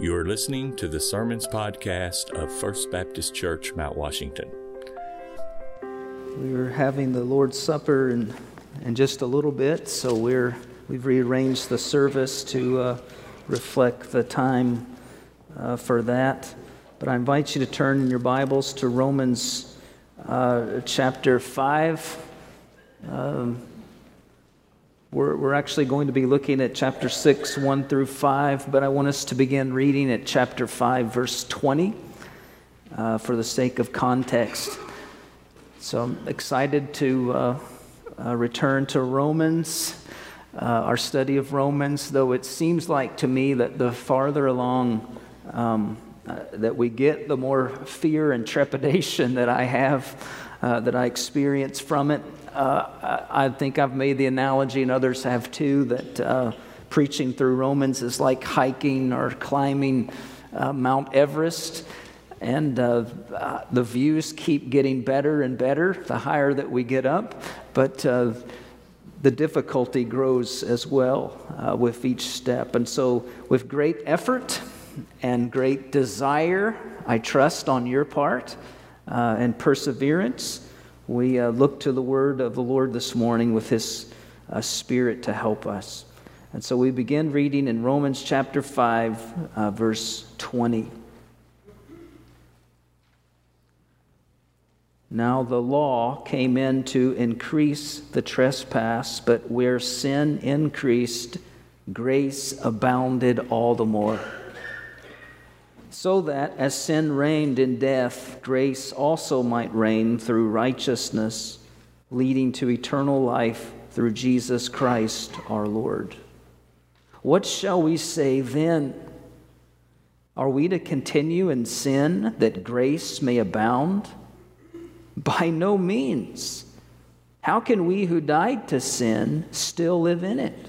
You are listening to the Sermons Podcast of First Baptist Church, Mount Washington. We are having the Lord's Supper in, in just a little bit, so we're, we've rearranged the service to uh, reflect the time uh, for that. But I invite you to turn in your Bibles to Romans uh, chapter 5. Um, we're, we're actually going to be looking at chapter 6, 1 through 5, but I want us to begin reading at chapter 5, verse 20, uh, for the sake of context. So I'm excited to uh, uh, return to Romans, uh, our study of Romans, though it seems like to me that the farther along um, uh, that we get, the more fear and trepidation that I have, uh, that I experience from it uh, I think I've made the analogy, and others have too, that uh, preaching through Romans is like hiking or climbing uh, Mount Everest. And uh, uh, the views keep getting better and better the higher that we get up. But uh, the difficulty grows as well with each step. And so, with great effort and great desire, I trust on your part, and perseverance, we uh, look to the word of the Lord this morning with His uh, Spirit to help us. And so we begin reading in Romans chapter 5, uh, verse 20. Now the law came in to increase the trespass, but where sin increased, grace abounded all the more so that as sin reigned in death, grace also might reign through righteousness, leading to eternal life through Jesus Christ our Lord. What shall we say then? Are we to continue in sin that grace may abound? By no means. How can we who died to sin still live in it?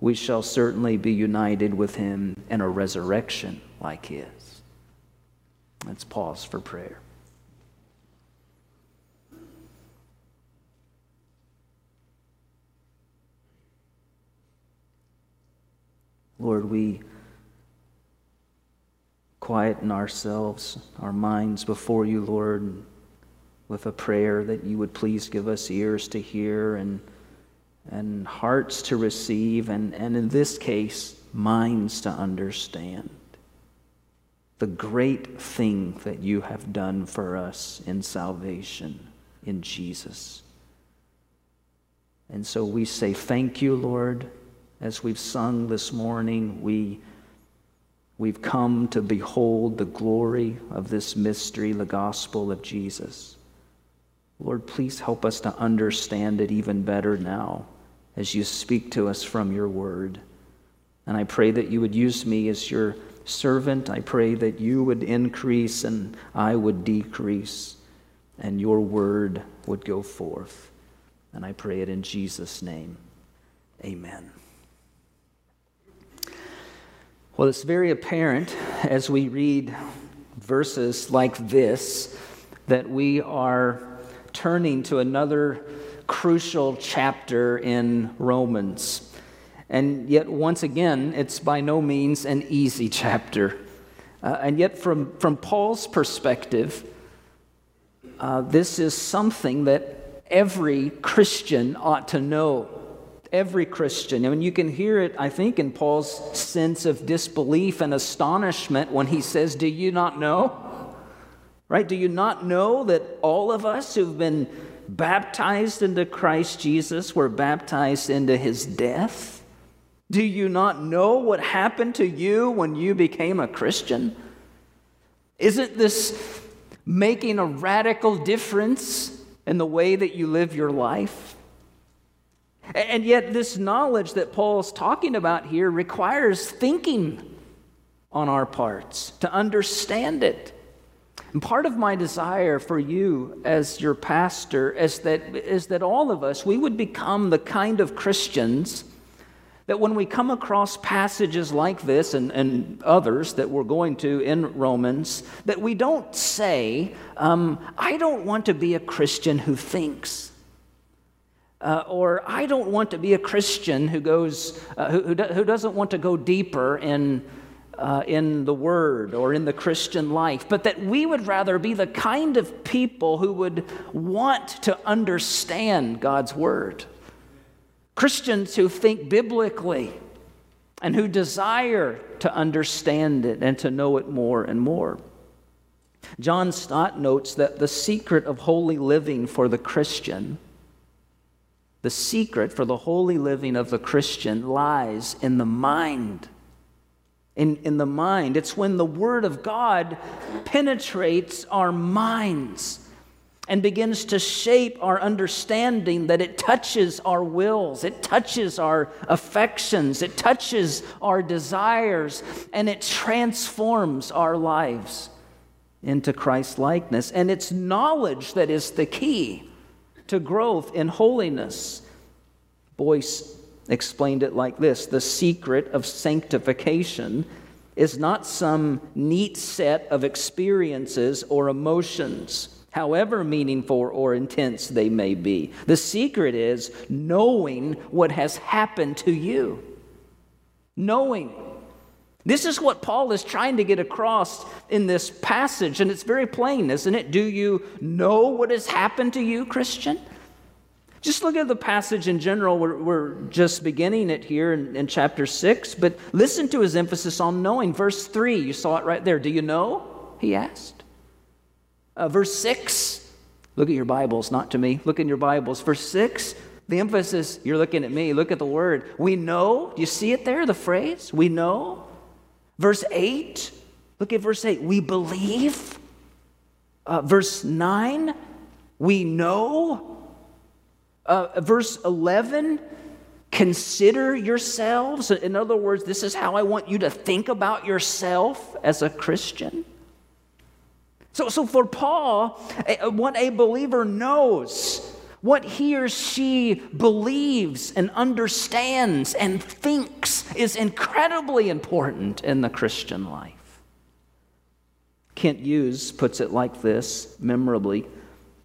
we shall certainly be united with him in a resurrection like his. Let's pause for prayer. Lord, we quieten ourselves, our minds before you, Lord, with a prayer that you would please give us ears to hear and and hearts to receive, and, and in this case, minds to understand the great thing that you have done for us in salvation in Jesus. And so we say, Thank you, Lord. As we've sung this morning, we, we've come to behold the glory of this mystery, the gospel of Jesus. Lord, please help us to understand it even better now as you speak to us from your word. And I pray that you would use me as your servant. I pray that you would increase and I would decrease, and your word would go forth. And I pray it in Jesus' name. Amen. Well, it's very apparent as we read verses like this that we are turning to another crucial chapter in Romans. And yet, once again, it's by no means an easy chapter. Uh, and yet, from, from Paul's perspective, uh, this is something that every Christian ought to know. Every Christian. I mean, you can hear it, I think, in Paul's sense of disbelief and astonishment when he says, Do you not know? Right? Do you not know that all of us who've been baptized into Christ Jesus were baptized into his death? Do you not know what happened to you when you became a Christian? Isn't this making a radical difference in the way that you live your life? And yet, this knowledge that Paul's talking about here requires thinking on our parts to understand it. And part of my desire for you as your pastor is that, is that all of us, we would become the kind of Christians that when we come across passages like this and, and others that we're going to in Romans, that we don't say, um, I don't want to be a Christian who thinks. Uh, or I don't want to be a Christian who goes, uh, who, who, doesn't want to go deeper in, uh, in the Word or in the Christian life, but that we would rather be the kind of people who would want to understand God's Word. Christians who think biblically and who desire to understand it and to know it more and more. John Stott notes that the secret of holy living for the Christian, the secret for the holy living of the Christian lies in the mind. In, in the mind. It's when the Word of God penetrates our minds and begins to shape our understanding that it touches our wills, it touches our affections, it touches our desires, and it transforms our lives into Christ likeness. And it's knowledge that is the key to growth in holiness. Boice explained it like this the secret of sanctification is not some neat set of experiences or emotions however meaningful or intense they may be. The secret is knowing what has happened to you. Knowing. This is what Paul is trying to get across in this passage, and it's very plain, isn't it? Do you know what has happened to you, Christian? Just look at the passage in general. We're, we're just beginning it here in, in chapter 6, but listen to his emphasis on knowing. Verse 3, you saw it right there. Do you know? He asked. Uh, verse 6, look at your Bibles, not to me. Look in your Bibles. Verse 6, the emphasis, you're looking at me, look at the word. We know, do you see it there, the phrase? We know. Verse 8, look at verse 8. We believe. Uh, verse 9, we know. Uh, verse 11, consider yourselves. In other words, this is how I want you to think about yourself as a Christian. So, so for Paul, what a believer knows, what he or she believes and understands and thinks is incredibly important in the Christian life. Kent Hughes puts it like this memorably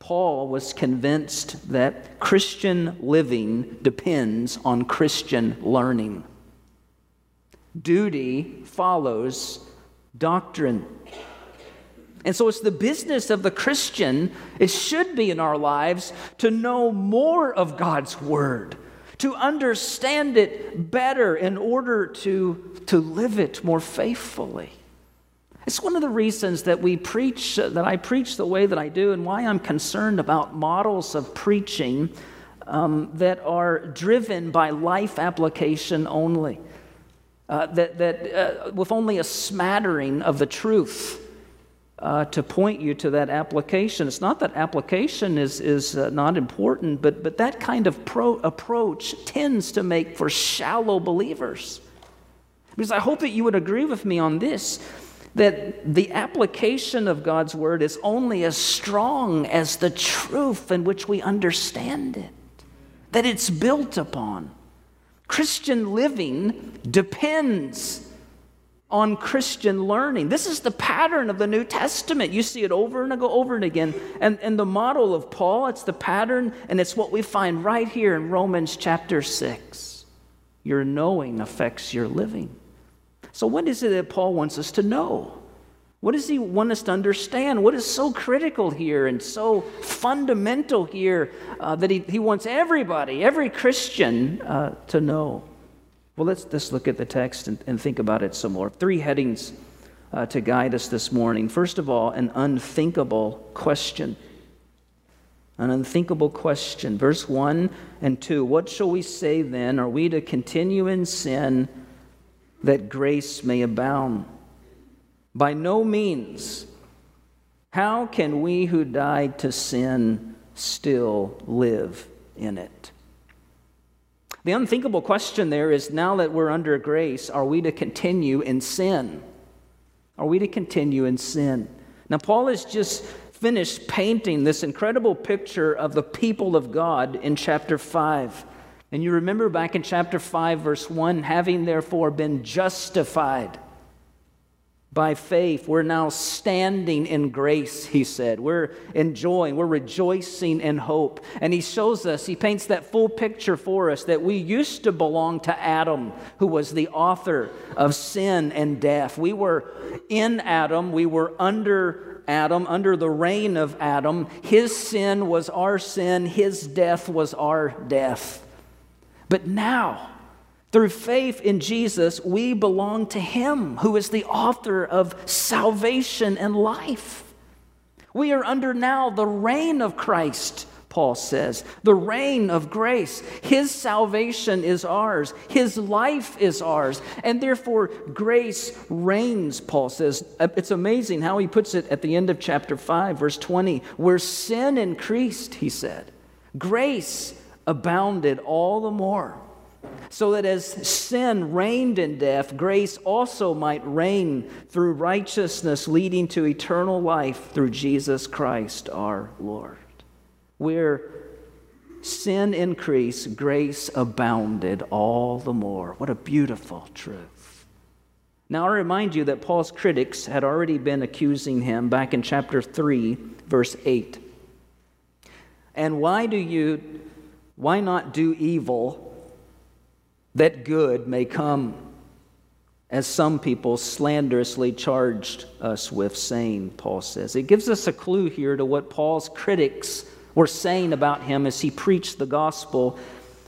Paul was convinced that Christian living depends on Christian learning. Duty follows doctrine. And so it's the business of the Christian, it should be in our lives, to know more of God's Word, to understand it better in order to, to live it more faithfully. It's one of the reasons that we preach, that I preach the way that I do, and why I'm concerned about models of preaching um, that are driven by life application only, uh, that, that uh, with only a smattering of the truth uh, to point you to that application. It's not that application is, is uh, not important, but, but that kind of pro- approach tends to make for shallow believers. Because I hope that you would agree with me on this that the application of God's word is only as strong as the truth in which we understand it, that it's built upon. Christian living depends on Christian learning. This is the pattern of the New Testament. You see it over and over and again. And, and the model of Paul, it's the pattern, and it's what we find right here in Romans chapter 6. Your knowing affects your living. So, what is it that Paul wants us to know? What does he want us to understand? What is so critical here and so fundamental here uh, that he, he wants everybody, every Christian, uh, to know? Well, let's, let's look at the text and, and think about it some more. Three headings uh, to guide us this morning. First of all, an unthinkable question. An unthinkable question. Verse 1 and 2 What shall we say then? Are we to continue in sin that grace may abound? By no means. How can we who died to sin still live in it? The unthinkable question there is now that we're under grace, are we to continue in sin? Are we to continue in sin? Now, Paul has just finished painting this incredible picture of the people of God in chapter 5. And you remember back in chapter 5, verse 1 having therefore been justified by faith, we're now standing in grace, he said. We're enjoying, we're rejoicing in hope. And he shows us, he paints that full picture for us that we used to belong to Adam, who was the author of sin and death. We were in Adam, we were under Adam, under the reign of Adam. His sin was our sin, his death was our death. But now, through faith in Jesus, we belong to Him who is the author of salvation and life. We are under now the reign of Christ, Paul says, the reign of grace. His salvation is ours, His life is ours, and therefore grace reigns, Paul says. Uh, it's amazing how he puts it at the end of chapter 5, verse 20, where sin increased, he said, grace abounded all the more so that as sin reigned in death, grace also might reign through righteousness, leading to eternal life through Jesus Christ our Lord. Where sin increased, grace abounded all the more. What a beautiful truth. Now, I remind you that Paul's critics had already been accusing him back in chapter 3, verse 8. And why do you, why not do evil? that good may come, as some people slanderously charged us with saying, Paul says. It gives us a clue here to what Paul's critics were saying about him as he preached the gospel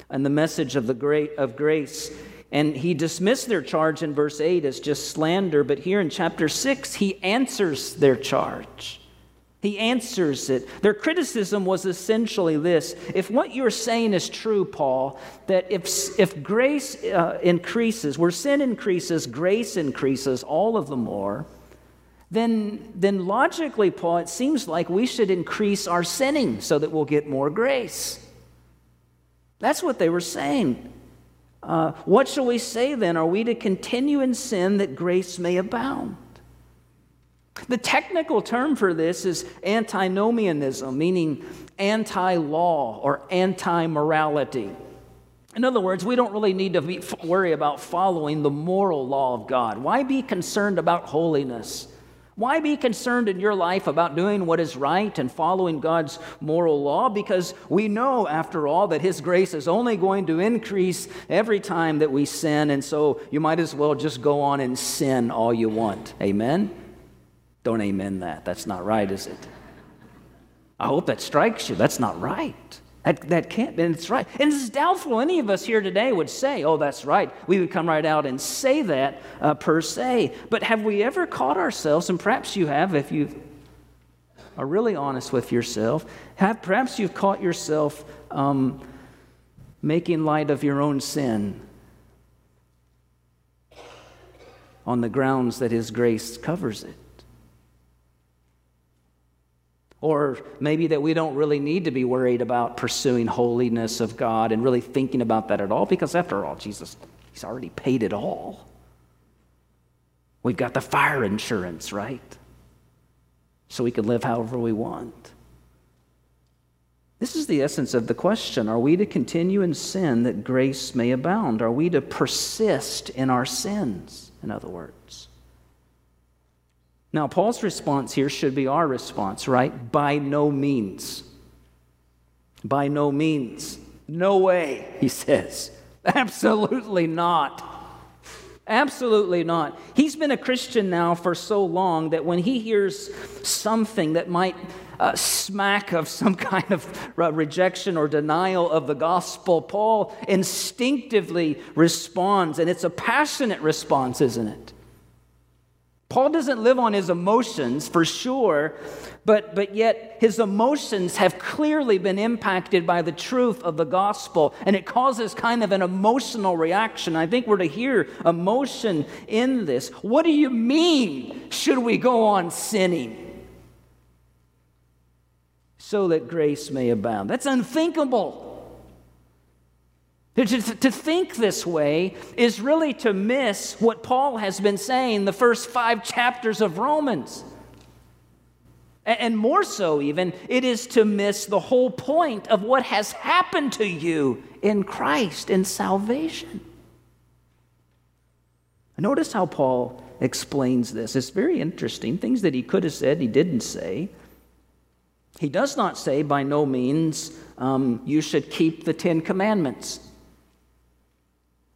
and the message of, the great, of grace. And he dismissed their charge in verse 8 as just slander, but here in chapter 6, he answers their charge. He answers it. Their criticism was essentially this if what you're saying is true, Paul, that if, if grace uh, increases, where sin increases, grace increases all of the more, then, then logically, Paul, it seems like we should increase our sinning so that we'll get more grace. That's what they were saying. Uh, what shall we say then? Are we to continue in sin that grace may abound? The technical term for this is antinomianism, meaning anti law or anti morality. In other words, we don't really need to be, worry about following the moral law of God. Why be concerned about holiness? Why be concerned in your life about doing what is right and following God's moral law? Because we know, after all, that His grace is only going to increase every time that we sin, and so you might as well just go on and sin all you want. Amen? Don't amen that. That's not right, is it? I hope that strikes you. That's not right. That, that can't, and it's right. And it's doubtful any of us here today would say, oh, that's right. We would come right out and say that uh, per se. But have we ever caught ourselves, and perhaps you have if you are really honest with yourself, have, perhaps you've caught yourself um, making light of your own sin on the grounds that His grace covers it. Or maybe that we don't really need to be worried about pursuing holiness of God and really thinking about that at all, because after all, Jesus, He's already paid it all. We've got the fire insurance, right? So we can live however we want. This is the essence of the question. Are we to continue in sin that grace may abound? Are we to persist in our sins, in other words? Now, Paul's response here should be our response, right? By no means. By no means. No way, he says. Absolutely not. Absolutely not. He's been a Christian now for so long that when he hears something that might uh, smack of some kind of rejection or denial of the gospel, Paul instinctively responds, and it's a passionate response, isn't it? Paul doesn't live on his emotions for sure, but, but yet his emotions have clearly been impacted by the truth of the gospel, and it causes kind of an emotional reaction. I think we're to hear emotion in this. What do you mean, should we go on sinning? So that grace may abound. That's unthinkable. To, to, think this way is really to miss what Paul has been saying the first five chapters of Romans. And more so, even, it is to miss the whole point of what has happened to you in Christ, in salvation. Notice how Paul explains this. It's very interesting. Things that he could have said, he didn't say. He does not say, by no means, um, you should keep the Ten Commandments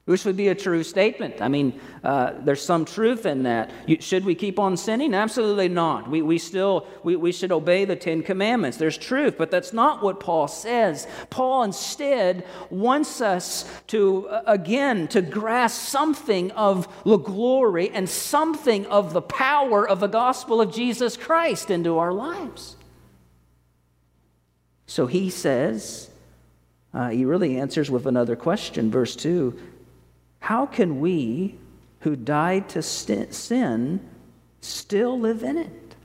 which would be a true statement. I mean, uh, there's some truth in that. You, should we keep on sinning? Absolutely not. We, we still we, we should obey the Ten Commandments. There's truth, but that's not what Paul says. Paul instead wants us to uh, again to grasp something of the glory and something of the power of the gospel of Jesus Christ into our lives. So he says, uh, he really answers with another question, verse 2 how can we who died to sin still live in it?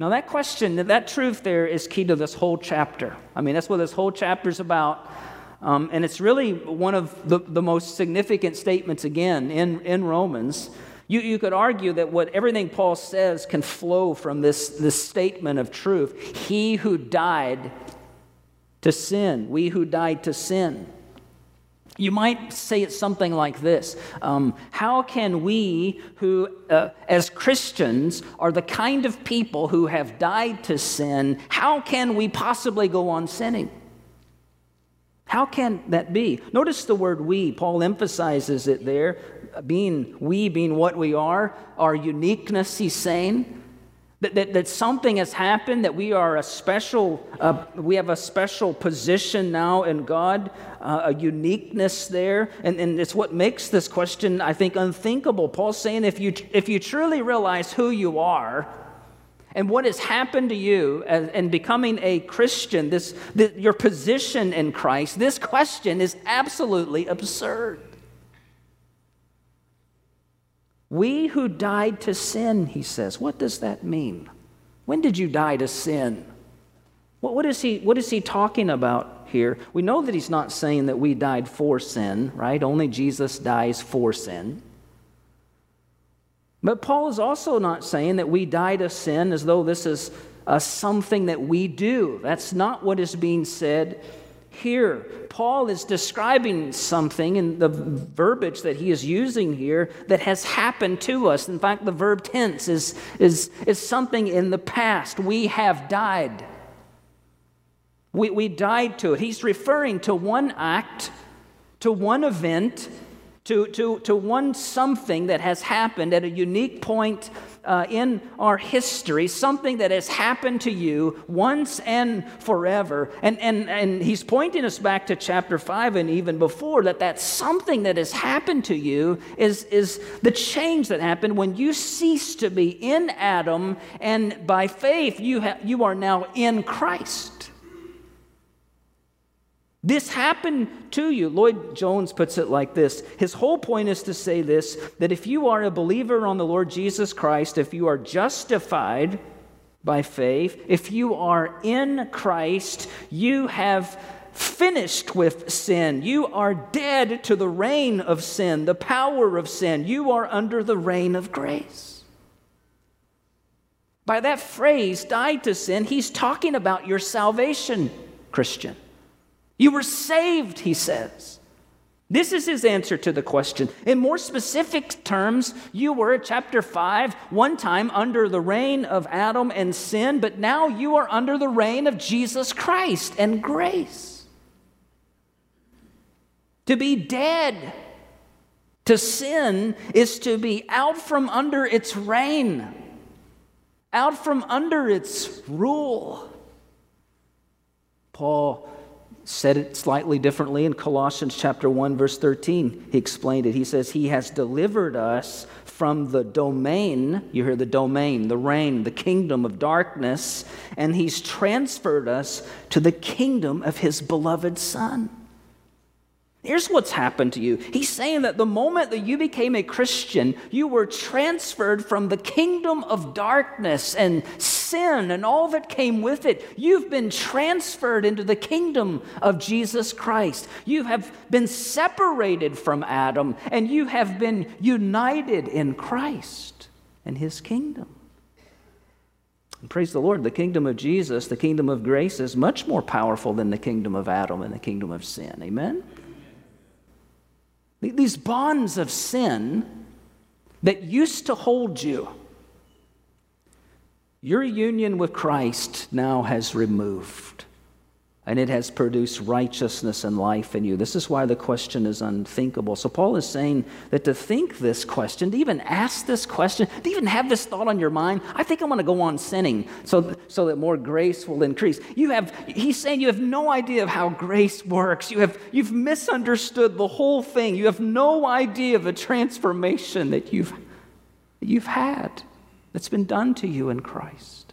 Now, that question, that truth there is key to this whole chapter. I mean, that's what this whole chapter is about. Um, and it's really one of the, the most significant statements, again, in, in Romans. You, you could argue that what everything Paul says can flow from this, this statement of truth. He who died to sin, we who died to sin. You might say it something like this um, How can we, who uh, as Christians are the kind of people who have died to sin, how can we possibly go on sinning? How can that be? Notice the word we. Paul emphasizes it there. Being we, being what we are, our uniqueness, he's saying. That, that, that, something has happened, that we are a special, uh, we have a special position now in God, uh, a uniqueness there. And, and it's what makes this question, I think, unthinkable. Paul's saying if you, if you truly realize who you are and what has happened to you and becoming a Christian, this, this, your position in Christ, this question is absolutely absurd. We who died to sin, he says. What does that mean? When did you die to sin? What, what, is he, what is he talking about here? We know that he's not saying that we died for sin, right? Only Jesus dies for sin. But Paul is also not saying that we die to sin as though this is uh, something that we do. That's not what is being said here. Paul is describing something in the verbiage that he is using here that has happened to us. In fact, the verb tense is, is, is something in the past. We have died. We, we died to it. He's referring to one act, to one event, to, to, to one something that has happened at a unique point uh, in our history, something that has happened to you once and forever. And, and, and he's pointing us back to chapter 5 and even before that that something that has happened to you is, is the change that happened when you cease to be in Adam, and by faith, you, ha- you are now in Christ. This happened to you. Lloyd Jones puts it like this. His whole point is to say this that if you are a believer on the Lord Jesus Christ, if you are justified by faith, if you are in Christ, you have finished with sin. You are dead to the reign of sin, the power of sin. You are under the reign of grace. By that phrase, died to sin, he's talking about your salvation, Christian. You were saved, he says. This is his answer to the question. In more specific terms, you were, chapter 5, one time under the reign of Adam and sin, but now you are under the reign of Jesus Christ and grace. To be dead to sin is to be out from under its reign, out from under its rule. Paul said it slightly differently in Colossians chapter 1 verse 13. He explained it. He says he has delivered us from the domain, you hear the domain, the reign, the kingdom of darkness, and he's transferred us to the kingdom of his beloved son. Here's what's happened to you. He's saying that the moment that you became a Christian, you were transferred from the kingdom of darkness and sin and all that came with it. You've been transferred into the kingdom of Jesus Christ. You have been separated from Adam and you have been united in Christ and his kingdom. praise the Lord, the kingdom of Jesus, the kingdom of grace, is much more powerful than the kingdom of Adam and the kingdom of sin. Amen? These bonds of sin that used to hold you, your union with Christ now has removed and it has produced righteousness and life in you. This is why the question is unthinkable. So, Paul is saying that to think this question, to even ask this question, to even have this thought on your mind, I think I'm going to go on sinning so, so that more grace will increase. You have, he's saying you have no idea of how grace works. You have, you've misunderstood the whole thing. You have no idea of the transformation that you've, you've had, that's been done to you in Christ.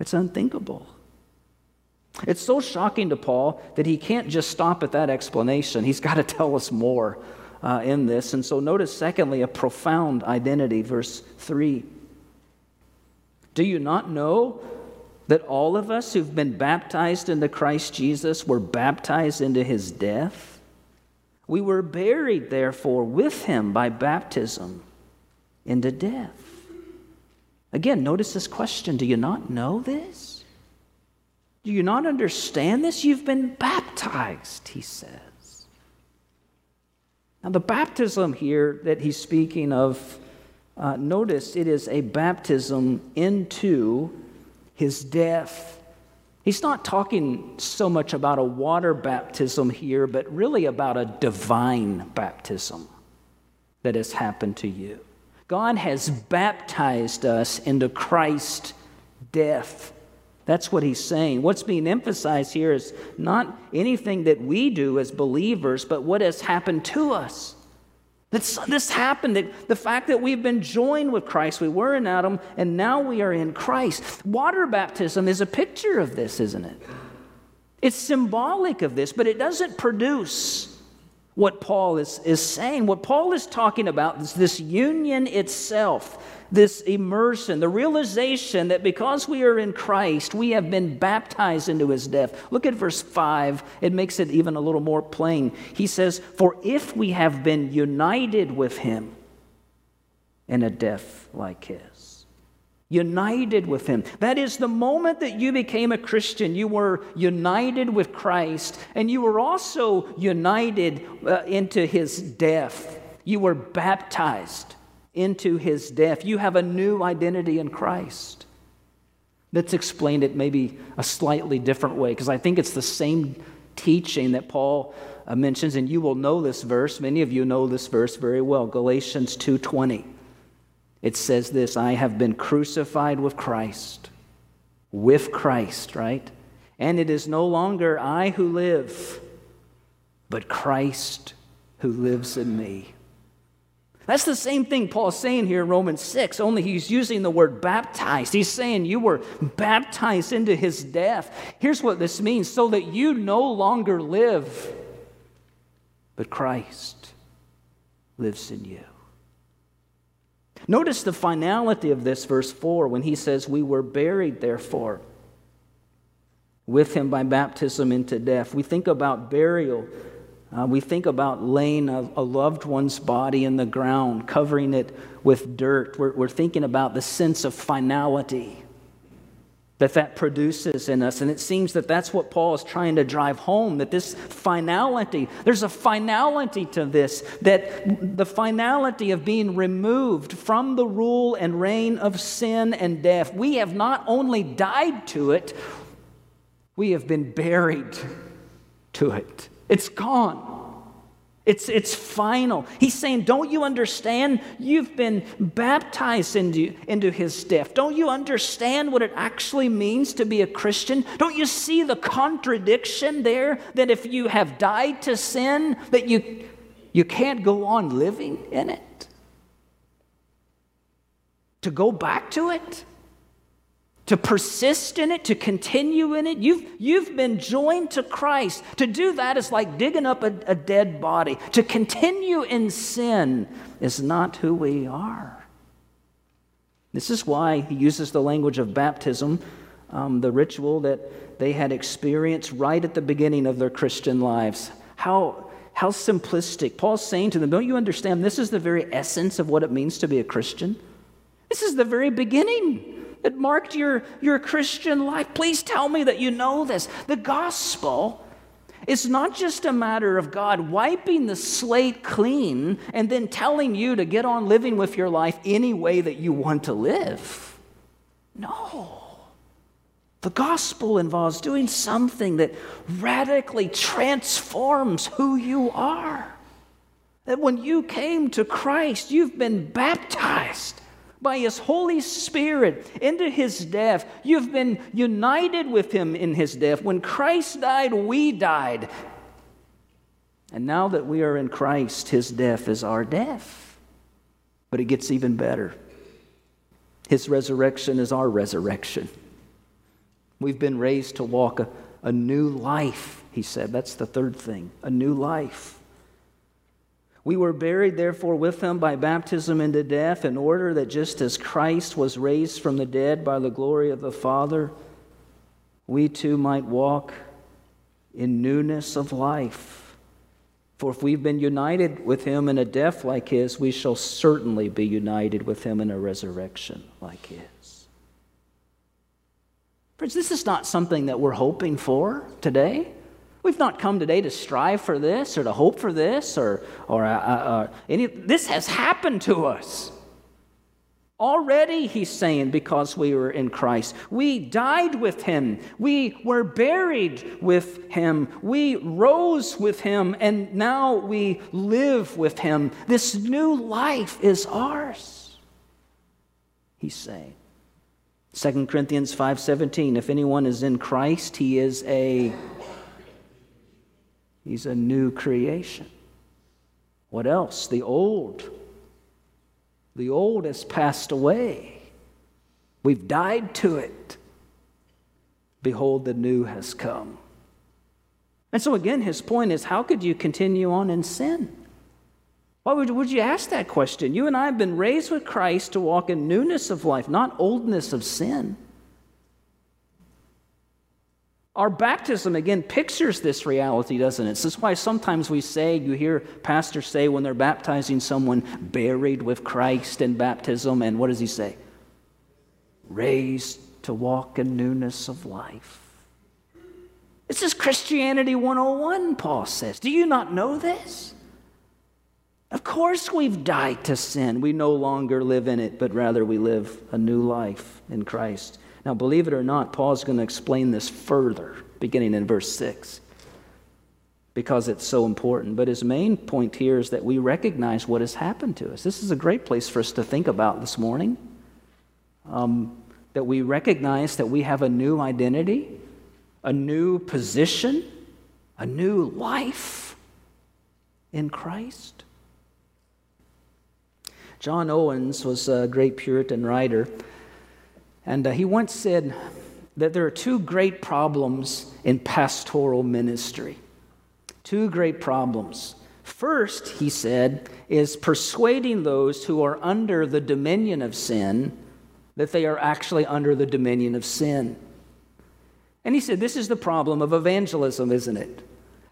It's unthinkable. It's so shocking to Paul that he can't just stop at that explanation. He's got to tell us more uh, in this. And so, notice, secondly, a profound identity, verse 3. Do you not know that all of us who've been baptized into Christ Jesus were baptized into his death? We were buried, therefore, with him by baptism into death. Again, notice this question Do you not know this? Do you not understand this? You've been baptized, he says. Now, the baptism here that he's speaking of, uh, notice it is a baptism into his death. He's not talking so much about a water baptism here, but really about a divine baptism that has happened to you. God has baptized us into Christ's death that's what he's saying. What's being emphasized here is not anything that we do as believers, but what has happened to us. This, this happened, that the fact that we've been joined with Christ. We were in Adam, and now we are in Christ. Water baptism is a picture of this, isn't it? It's symbolic of this, but it doesn't produce what Paul is, is saying. What Paul is talking about is this union itself this immersion, the realization that because we are in Christ, we have been baptized into his death. Look at verse 5. It makes it even a little more plain. He says, For if we have been united with him in a death like his, united with him. That is, the moment that you became a Christian, you were united with Christ, and you were also united uh, into his death. You were baptized into his death. You have a new identity in Christ. Let's explain it maybe a slightly different way because I think it's the same teaching that Paul uh, mentions and you will know this verse. Many of you know this verse very well. Galatians 2:20. It says this, I have been crucified with Christ. With Christ, right? And it is no longer I who live, but Christ who lives in me. That's the same thing Paul's saying here in Romans 6, only he's using the word baptized. He's saying you were baptized into his death. Here's what this means so that you no longer live, but Christ lives in you. Notice the finality of this, verse 4, when he says, We were buried, therefore, with him by baptism into death. We think about burial uh, we think about laying a, a, loved one's body in the ground, covering it with dirt. We're, we're thinking about the sense of finality that that produces in us. And it seems that that's what Paul is trying to drive home that this finality, there's a finality to this, that the finality of being removed from the rule and reign of sin and death. We have not only died to it, we have been buried to it. It's gone. It's, it's final. He's saying, Don't you understand? You've been baptized into, into his death. Don't you understand what it actually means to be a Christian? Don't you see the contradiction there that if you have died to sin, that you, you can't go on living in it? To go back to it? To persist in it, to continue in it. You've, you've been joined to Christ. To do that is like digging up a, a dead body. To continue in sin is not who we are. This is why he uses the language of baptism, um, the ritual that they had experienced right at the beginning of their Christian lives. How, how simplistic. Paul's saying to them, Don't you understand? This is the very essence of what it means to be a Christian. This is the very beginning that marked your, your Christian life. Please tell me that you know this. The gospel is not just a matter of God wiping the slate clean and then telling you to get on living with your life any way that you want to live. No. The gospel involves doing something that radically transforms who you are. That when you came to Christ, you've been baptized by His Holy Spirit into His death. You've been united with Him in His death. When Christ died, we died. And now that we are in Christ, His death is our death. But it gets even better. His resurrection is our resurrection. We've been raised to walk a, a new life, he said. That's the third thing a new life. We were buried, therefore, with him by baptism into death, in order that just as Christ was raised from the dead by the glory of the Father, we too might walk in newness of life. For if we've been united with him in a death like his, we shall certainly be united with him in a resurrection like his. Friends, this is not something that we're hoping for today. We've not come today to strive for this or to hope for this or, or uh, uh, any. This has happened to us. Already, he's saying, because we were in Christ. We died with him. We were buried with him. We rose with him, and now we live with him. This new life is ours, he's saying. 2 Corinthians 5:17 If anyone is in Christ he is a He's a new creation. What else? The old. The old has passed away. We've died to it. Behold, the new has come. And so, again, his point is how could you continue on in sin? Why would, would you ask that question? You and I have been raised with Christ to walk in newness of life, not oldness of sin. Our baptism, again, pictures this reality, doesn't it? This is why sometimes we say, you hear pastors say when they're baptizing someone, buried with Christ in baptism, and what does he say? Raised to walk in newness of life. This is Christianity 101, Paul says. Do you not know this? Of course, we've died to sin. We no longer live in it, but rather we live a new life in Christ. Now, believe it or not, Paul's going to explain this further, beginning in verse 6, because it's so important. But his main point here is that we recognize what has happened to us. This is a great place for us to think about this morning. Um, that we recognize that we have a new identity, a new position, a new life in Christ. John Owens was a great Puritan writer. And uh, he once said that there are two great problems in pastoral ministry. Two great problems. First, he said, is persuading those who are under the dominion of sin that they are actually under the dominion of sin. And he said, This is the problem of evangelism, isn't it?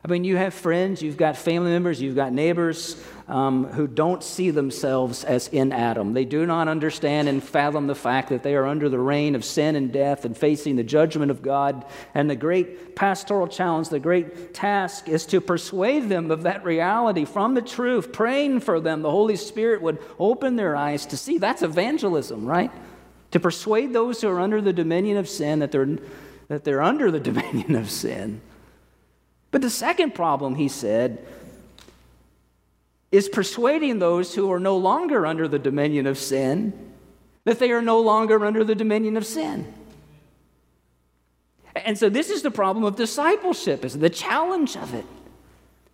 I mean, you have friends, you've got family members, you've got neighbors um, who don't see themselves as in Adam. They do not understand and fathom the fact that they are under the reign of sin and death and facing the judgment of God. And the great pastoral challenge, the great task is to persuade them of that reality from the truth, praying for them. The Holy Spirit would open their eyes to see. That's evangelism, right? To persuade those who are under the dominion of sin that they're, that they're under the dominion of sin. But the second problem, he said, is persuading those who are no longer under the dominion of sin that they are no longer under the dominion of sin. And so, this is the problem of discipleship, is the challenge of it.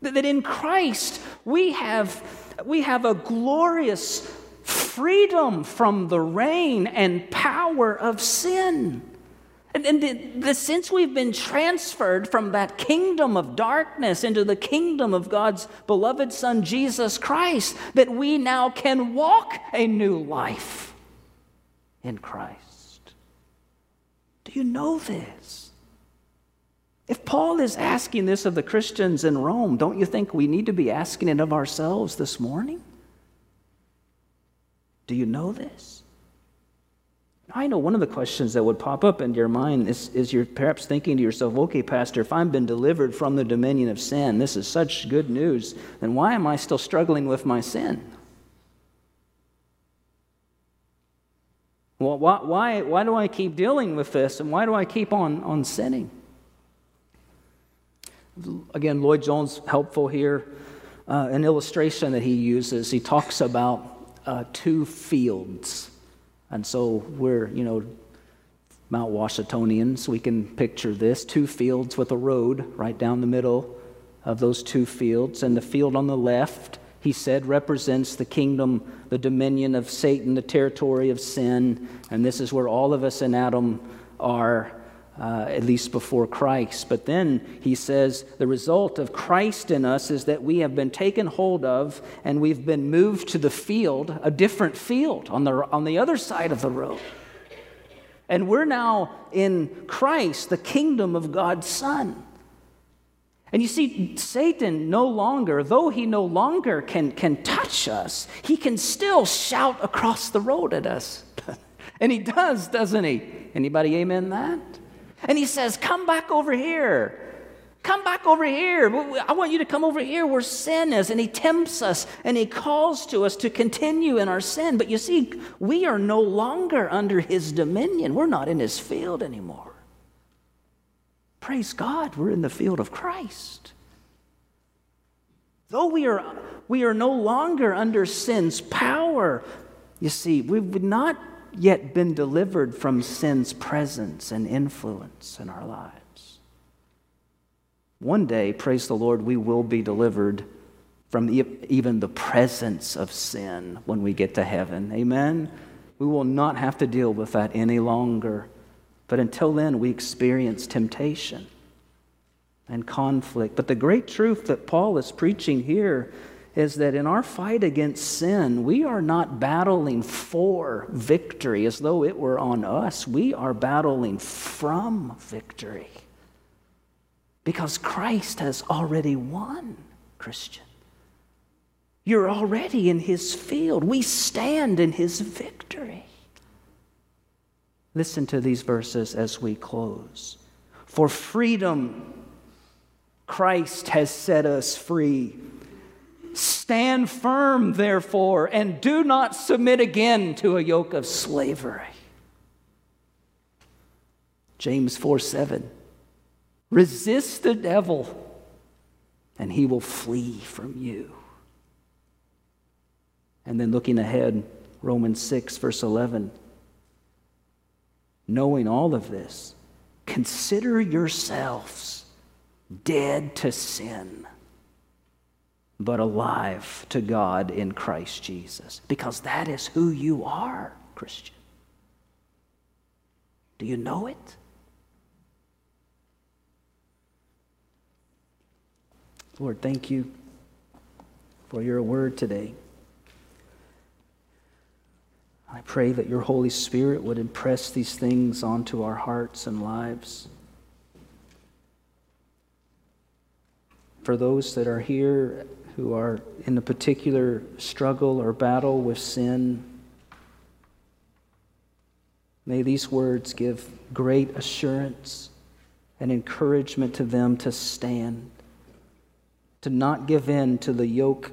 That in Christ, we have, we have a glorious freedom from the reign and power of sin. And, and the, the, since we've been transferred from that kingdom of darkness into the kingdom of God's beloved Son, Jesus Christ, that we now can walk a new life in Christ. Do you know this? If Paul is asking this of the Christians in Rome, don't you think we need to be asking it of ourselves this morning? Do you know this? I know one of the questions that would pop up in your mind is, is you're perhaps thinking to yourself, okay, Pastor, if I've been delivered from the dominion of sin, this is such good news, then why am I still struggling with my sin? Well, why, why, why do I keep dealing with this and why do I keep on, on sinning? Again, Lloyd Jones helpful here. Uh, an illustration that he uses, he talks about uh, two fields. And so we're, you know, Mount Washingtonians, we can picture this two fields with a road right down the middle of those two fields. And the field on the left, he said, represents the kingdom, the dominion of Satan, the territory of sin. And this is where all of us in Adam are uh, at least before Christ. But then he says the result of Christ in us is that we have been taken hold of and we've been moved to the field, a different field on the, on the other side of the road. And we're now in Christ, the kingdom of God's Son. And you see, Satan no longer, though he no longer can, can touch us, he can still shout across the road at us. and he does, doesn't he? Anybody amen that? And he says, Come back over here. Come back over here. I want you to come over here where sin is. And he tempts us and he calls to us to continue in our sin. But you see, we are no longer under his dominion. We're not in his field anymore. Praise God, we're in the field of Christ. Though we are, we are no longer under sin's power, you see, we would not yet been delivered from sin's presence and influence in our lives. One day, praise the Lord, we will be delivered from even the presence of sin when we get to heaven. Amen? We will not have to deal with that any longer. But until then, we experience temptation and conflict. But the great truth that Paul is preaching here is that in our fight against sin, we are not battling for victory as though it were on us. We are battling from victory. Because Christ has already won, Christian. You're already in his field. We stand in his victory. Listen to these verses as we close. For freedom, Christ has set us free. Stand firm, therefore, and do not submit again to a yoke of slavery. James 4 7. Resist the devil, and he will flee from you. And then looking ahead, Romans 6, verse 11. Knowing all of this, consider yourselves dead to sin but alive to God in Christ Jesus. Because that is who you are, Christian. Do you know it? Lord, thank you for your word today. I pray that your Holy Spirit would impress these things onto our hearts and lives. For those that are here who are in a particular struggle or battle with sin. May these words give great assurance and encouragement to them to stand, to not give in to the yoke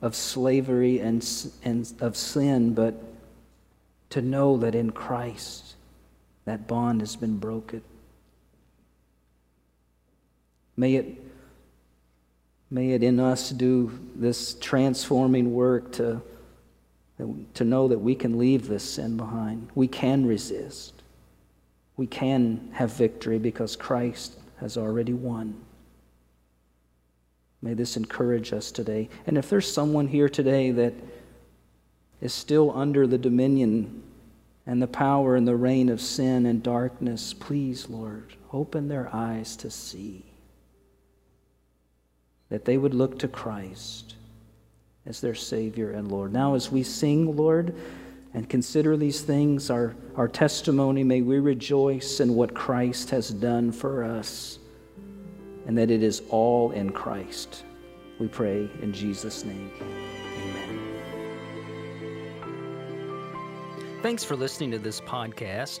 of slavery and, and of sin, but to know that in Christ that bond has been broken. May it May it in us do this transforming work to, to know that we can leave this sin behind. We can resist. We can have victory because Christ has already won. May this encourage us today. And if there's someone here today that is still under the dominion and the power and the reign of sin and darkness, please, Lord, open their eyes to see that they would look to Christ as their Savior and Lord. Now, as we sing, Lord, and consider these things, our, our testimony, may we rejoice in what Christ has done for us and that it is all in Christ. We pray in Jesus' name. Amen. Thanks for listening to this podcast.